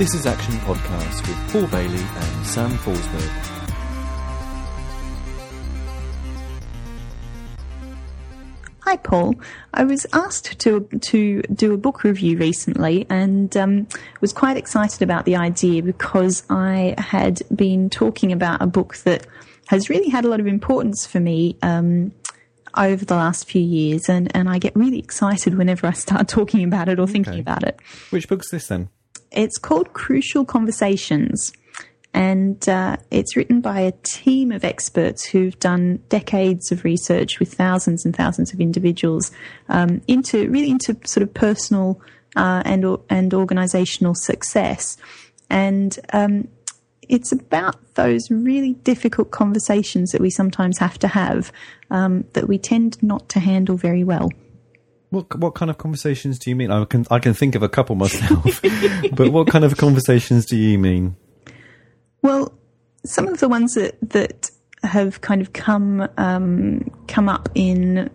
This is Action Podcast with Paul Bailey and Sam Forsberg. Hi, Paul. I was asked to to do a book review recently, and um, was quite excited about the idea because I had been talking about a book that has really had a lot of importance for me um, over the last few years, and, and I get really excited whenever I start talking about it or thinking about it. Which book's this then? It's called Crucial Conversations, and uh, it's written by a team of experts who've done decades of research with thousands and thousands of individuals um, into really into sort of personal uh, and and organisational success, and um, it's about those really difficult conversations that we sometimes have to have um, that we tend not to handle very well. What what kind of conversations do you mean? I can I can think of a couple myself, but what kind of conversations do you mean? Well, some of the ones that that have kind of come um, come up in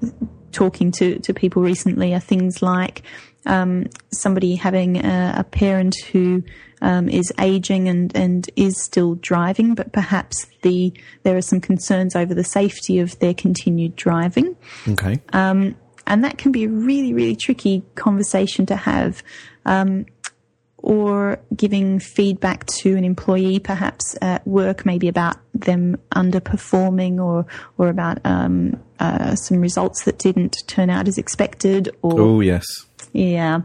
talking to, to people recently are things like um, somebody having a, a parent who um, is aging and, and is still driving, but perhaps the there are some concerns over the safety of their continued driving Okay. And that can be a really, really tricky conversation to have. Um, or giving feedback to an employee, perhaps at work, maybe about them underperforming, or or about um, uh, some results that didn't turn out as expected, or oh yes. yeah.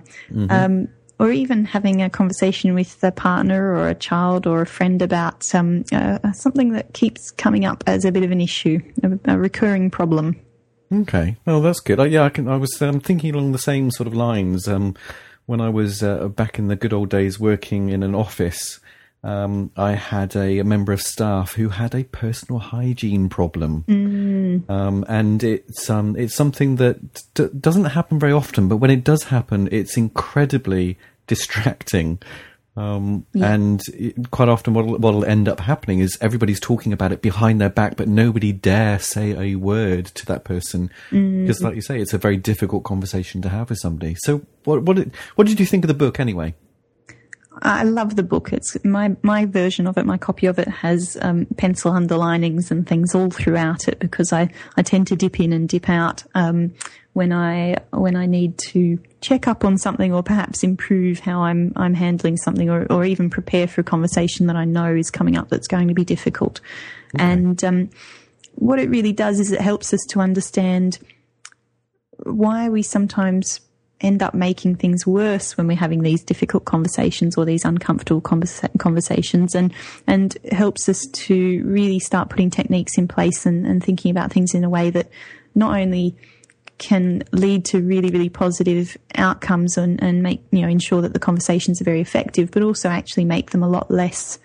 Um, or even having a conversation with a partner or a child or a friend about um, uh, something that keeps coming up as a bit of an issue, a, a recurring problem. Okay. Oh, that's good. Uh, yeah, I can. I was um, thinking along the same sort of lines. Um, when I was uh, back in the good old days working in an office, um, I had a, a member of staff who had a personal hygiene problem, um, and it's um, it's something that d- doesn't happen very often. But when it does happen, it's incredibly distracting. Um, And it, quite often, what will end up happening is everybody's talking about it behind their back, but nobody dare say a word to that person because, like you say, it's a very difficult conversation to have with somebody. So, what what did, what did you think of the book anyway? I love the book. It's my my version of it. My copy of it has um, pencil underlinings and things all throughout it because I, I tend to dip in and dip out um, when I when I need to check up on something or perhaps improve how I'm I'm handling something or, or even prepare for a conversation that I know is coming up that's going to be difficult. And um, what it really does is it helps us to understand why we sometimes end up making things worse when we're having these difficult conversations or these uncomfortable conversa- conversations and and helps us to really start putting techniques in place and, and thinking about things in a way that not only can lead to really really positive outcomes and, and make you know ensure that the conversations are very effective but also actually make them a lot less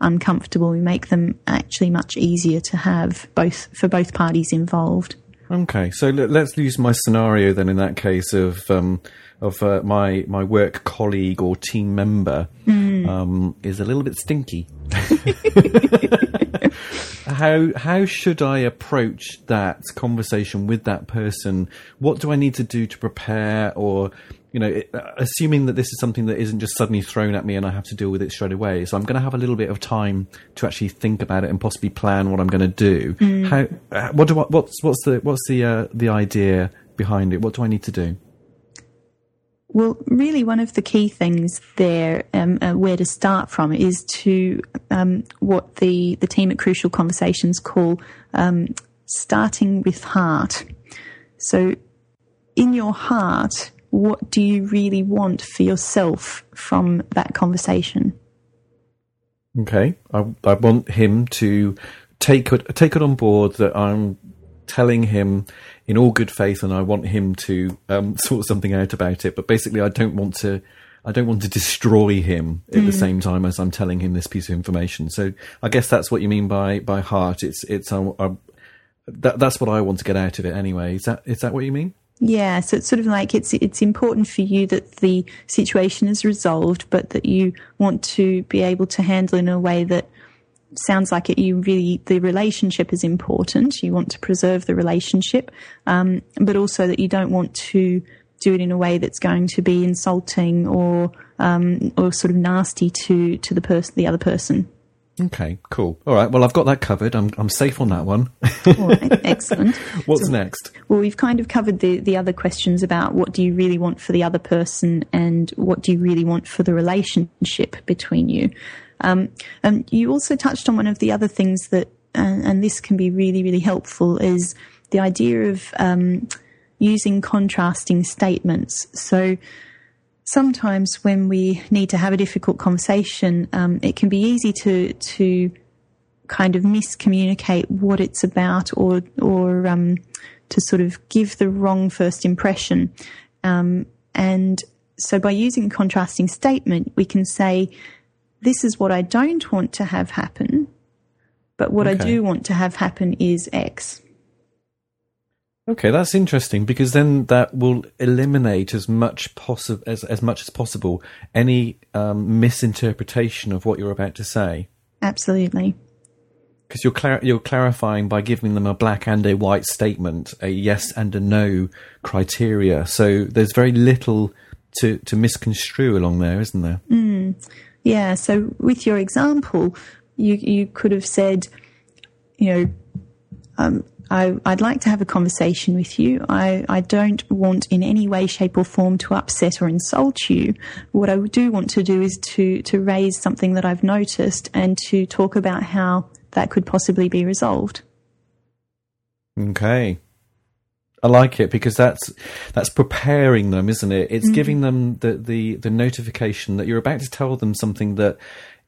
uncomfortable we make them actually much easier to have both for both parties involved Okay, so let, let's use my scenario then. In that case of um, of uh, my my work colleague or team member um, is a little bit stinky. how how should I approach that conversation with that person? What do I need to do to prepare, or you know, it, uh, assuming that this is something that isn't just suddenly thrown at me and I have to deal with it straight away. So I'm going to have a little bit of time to actually think about it and possibly plan what I'm going to do. How uh, what do I, what's what's the what's the uh, the idea behind it? What do I need to do? Well, really, one of the key things there, um, uh, where to start from, is to um, what the, the team at Crucial Conversations call um, starting with heart. So, in your heart, what do you really want for yourself from that conversation? Okay, I, I want him to take it take it on board that I'm telling him in all good faith, and I want him to um, sort something out about it. But basically, I don't want to. I don't want to destroy him at the same time as I'm telling him this piece of information. So I guess that's what you mean by by heart. It's it's uh, uh, that that's what I want to get out of it anyway. Is that is that what you mean? Yeah, so it's sort of like it's it's important for you that the situation is resolved, but that you want to be able to handle in a way that sounds like it. You really the relationship is important. You want to preserve the relationship, um, but also that you don't want to do it in a way that's going to be insulting or um, or sort of nasty to to the person, the other person. Okay, cool. All right. Well, I've got that covered. I'm I'm safe on that one. All right, excellent. What's so, next? Well, we've kind of covered the the other questions about what do you really want for the other person and what do you really want for the relationship between you. Um, and you also touched on one of the other things that, and, and this can be really really helpful, is the idea of um, using contrasting statements. So sometimes when we need to have a difficult conversation, um, it can be easy to to kind of miscommunicate what it's about, or or um, to sort of give the wrong first impression. Um, and so, by using contrasting statement, we can say, "This is what I don't want to have happen, but what okay. I do want to have happen is X." Okay, that's interesting because then that will eliminate as much possi- as as much as possible any um, misinterpretation of what you're about to say. Absolutely. Because you're clar- you're clarifying by giving them a black and a white statement, a yes and a no criteria. So there's very little to to misconstrue along there, isn't there? Mm. Yeah. So with your example, you you could have said, you know, um, I, would like to have a conversation with you. I, I don't want in any way, shape, or form to upset or insult you. What I do want to do is to, to raise something that I've noticed and to talk about how that could possibly be resolved. Okay. I like it because that's that's preparing them, isn't it? It's mm-hmm. giving them the, the the notification that you're about to tell them something that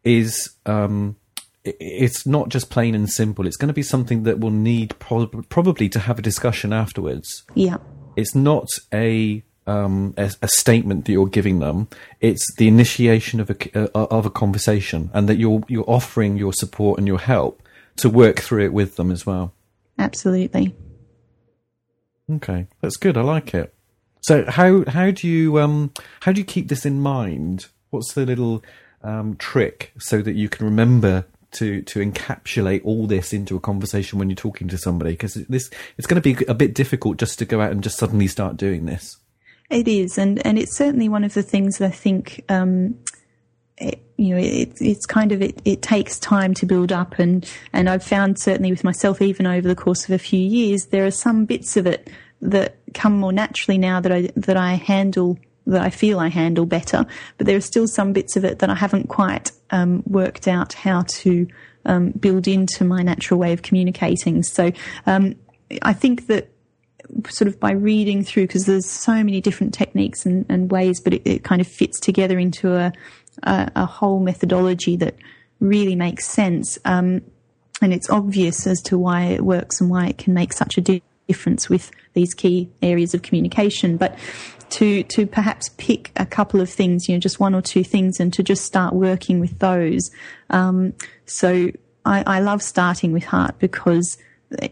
is um, it's not just plain and simple. It's going to be something that will need prob- probably to have a discussion afterwards. Yeah. It's not a um, a, a, statement that you're giving them. It's the initiation of a uh, of a conversation, and that you're you're offering your support and your help to work through it with them as well. Absolutely. Okay, that's good. I like it. So how how do you um how do you keep this in mind? What's the little um, trick so that you can remember to to encapsulate all this into a conversation when you're talking to somebody because this it's going to be a bit difficult just to go out and just suddenly start doing this. It is, and and it's certainly one of the things that I think. Um, it, you know, it, it's kind of it, it takes time to build up, and and I've found certainly with myself, even over the course of a few years, there are some bits of it that come more naturally now that I that I handle that I feel I handle better, but there are still some bits of it that I haven't quite um, worked out how to um, build into my natural way of communicating. So um, I think that sort of by reading through, because there's so many different techniques and, and ways, but it, it, kind of fits together into a, a, a, whole methodology that really makes sense. Um, and it's obvious as to why it works and why it can make such a difference with these key areas of communication. But to to perhaps pick a couple of things, you know, just one or two things, and to just start working with those. Um, so I, I love starting with heart because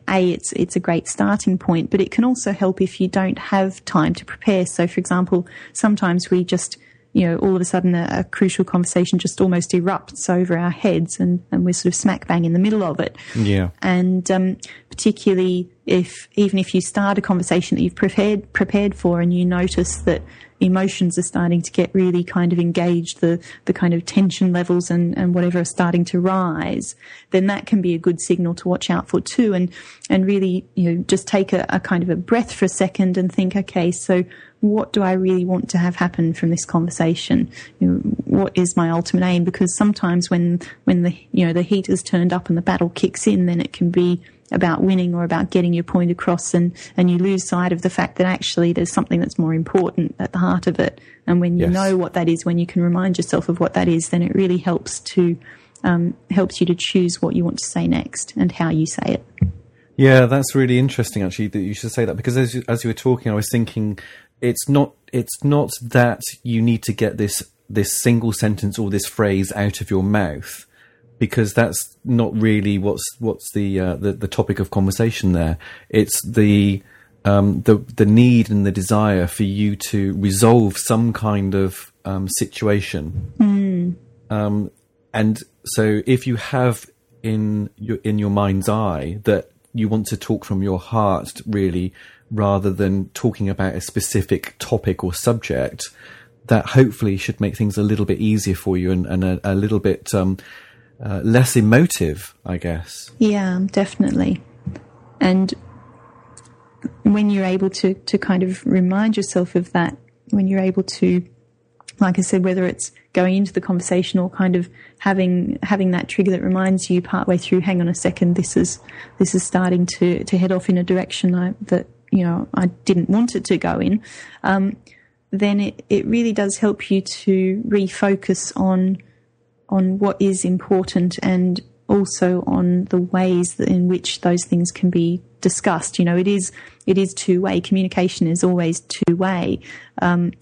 a it's it's a great starting point, but it can also help if you don't have time to prepare. So, for example, sometimes we just you know, all of a sudden a, a, crucial conversation just almost erupts over our heads and, and we're sort of smack bang in the middle of it. Yeah. And um, particularly if, even if you start a conversation that you've prepared, prepared for and you notice that emotions are starting to get really kind of engaged, the, the kind of tension levels and, and whatever are starting to rise, then that can be a good signal to watch out for too. And, and really, you know, just take a, a kind of a breath for a second and think, okay, so what do I really want to have happen from this conversation? You know, what is my ultimate aim? Because sometimes when, when the, you know, the heat is turned up and the battle kicks in, then it can be about winning or about getting your point across and, and you lose sight of the fact that actually there's something that's more important at the heart of it. And when you yes. know what that is, when you can remind yourself of what that is, then it really helps to, um, helps you to choose what you want to say next and how you say it. Yeah, that's really interesting actually that you should say that because as you, as you were talking, I was thinking it's not it's not that you need to get this this single sentence or this phrase out of your mouth because that's not really what's what's the uh, the, the topic of conversation there. It's the um, the the need and the desire for you to resolve some kind of um, situation. Mm. Um, and so, if you have in your in your mind's eye that you want to talk from your heart, really, rather than talking about a specific topic or subject, that hopefully should make things a little bit easier for you and, and a, a, little bit um, uh, less emotive, I guess. Yeah, definitely. And when you're able to, to kind of remind yourself of that, when you're able to, like I said, whether it's going into the conversation or kind of having having that trigger that reminds you partway through, hang on a second, this is this is starting to to head off in a direction I, that you know I didn't want it to go in. Um, then it, it really does help you to refocus on on what is important and also on the ways in which those things can be discussed. You know, it is it is two way. Communication is always two way, um,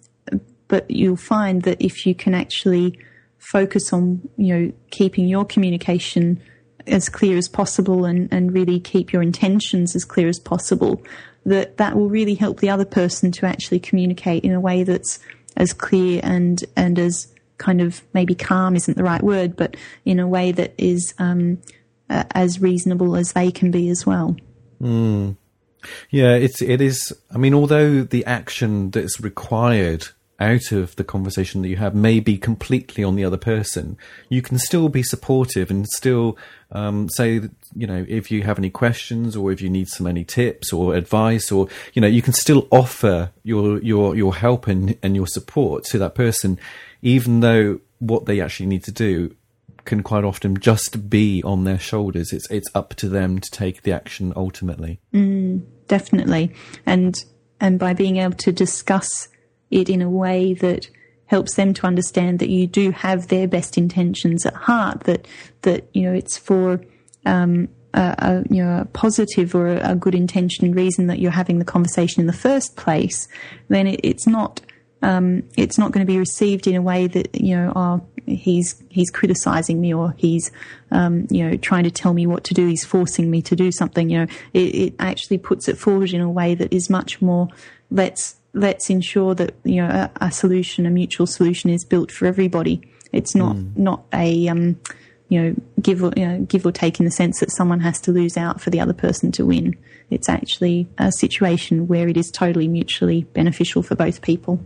but you'll find that if you can actually focus on you know keeping your communication as clear as possible and, and really keep your intentions as clear as possible, that that will really help the other person to actually communicate in a way that's as clear and and as kind of maybe calm isn't the right word, but in a way that is um, uh, as reasonable as they can be as well. Mm. Yeah, it's it is. I mean, although the action that's required out of the conversation that you have may be completely on the other person, you can still be supportive and still um, say, you know, if you have any questions or if you need some any tips or advice, or you know, you can still offer your your your help and and your support to that person, even though what they actually need to do can quite often just be on their shoulders. It's it's up to them to take the action ultimately. Mm, definitely, and and by being able to discuss it in a way that helps them to understand that you do have their best intentions at heart. That that you know it's for um, a, a, you know a positive or a, a, good intention reason that you're having the conversation in the first place. Then it, it's not. Um, it's not going to be received in a way that you know, oh, he's he's criticizing me or he's um, you know trying to tell me what to do. He's forcing me to do something. You know, it, it actually puts it forward in a way that is much more. Let's let's ensure that you know a, a solution, a mutual solution, is built for everybody. It's not mm. not a um, you know give or you know, give or take in the sense that someone has to lose out for the other person to win. It's actually a situation where it is totally mutually beneficial for both people.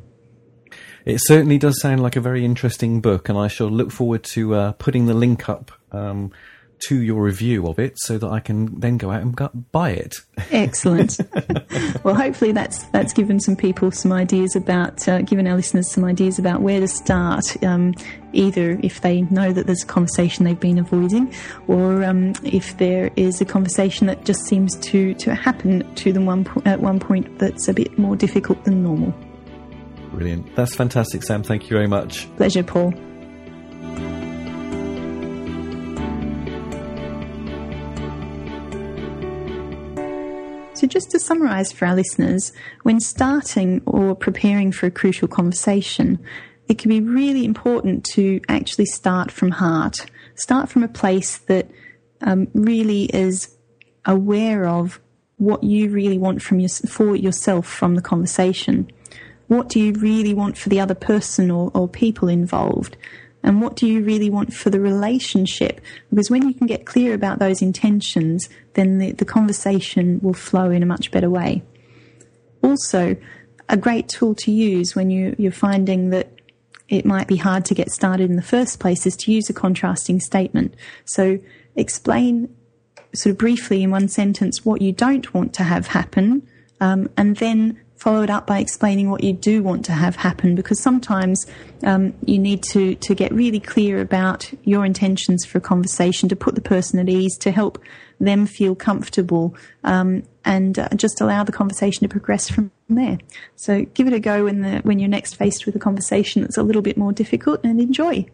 It certainly does sound like a very interesting book, and I shall look forward to uh, putting the link up um, to your review of it so that I can then go out and go, buy it. Excellent. well, hopefully that's that's given some people some ideas about, uh, given our listeners some ideas about where to start. Um, either if they know that there's a conversation they've been avoiding, or um, if there is a conversation that just seems to to happen to them one po- at one point that's a bit more difficult than normal. Brilliant. That's fantastic, Sam. Thank you very much. Pleasure, Paul. So, just to summarize for our listeners, when starting or preparing for a crucial conversation, it can be really important to actually start from heart. Start from a place that um, really is aware of what you really want from your, for yourself from the conversation. What do you really want for the other person or, or people involved? And what do you really want for the relationship? Because when you can get clear about those intentions, then the, the conversation will flow in a much better way. Also, a great tool to use when you, you're finding that it might be hard to get started in the first place is to use a contrasting statement. So explain sort of briefly in one sentence what you don't want to have happen, um, and then follow it up by explaining what you do want to have happen because sometimes um, you need to, to get really clear about your intentions for a conversation to put the person at ease to help them feel comfortable um, and uh, just allow the conversation to progress from there. So give it a go when the when you're next faced with a conversation that's a little bit more difficult and enjoy.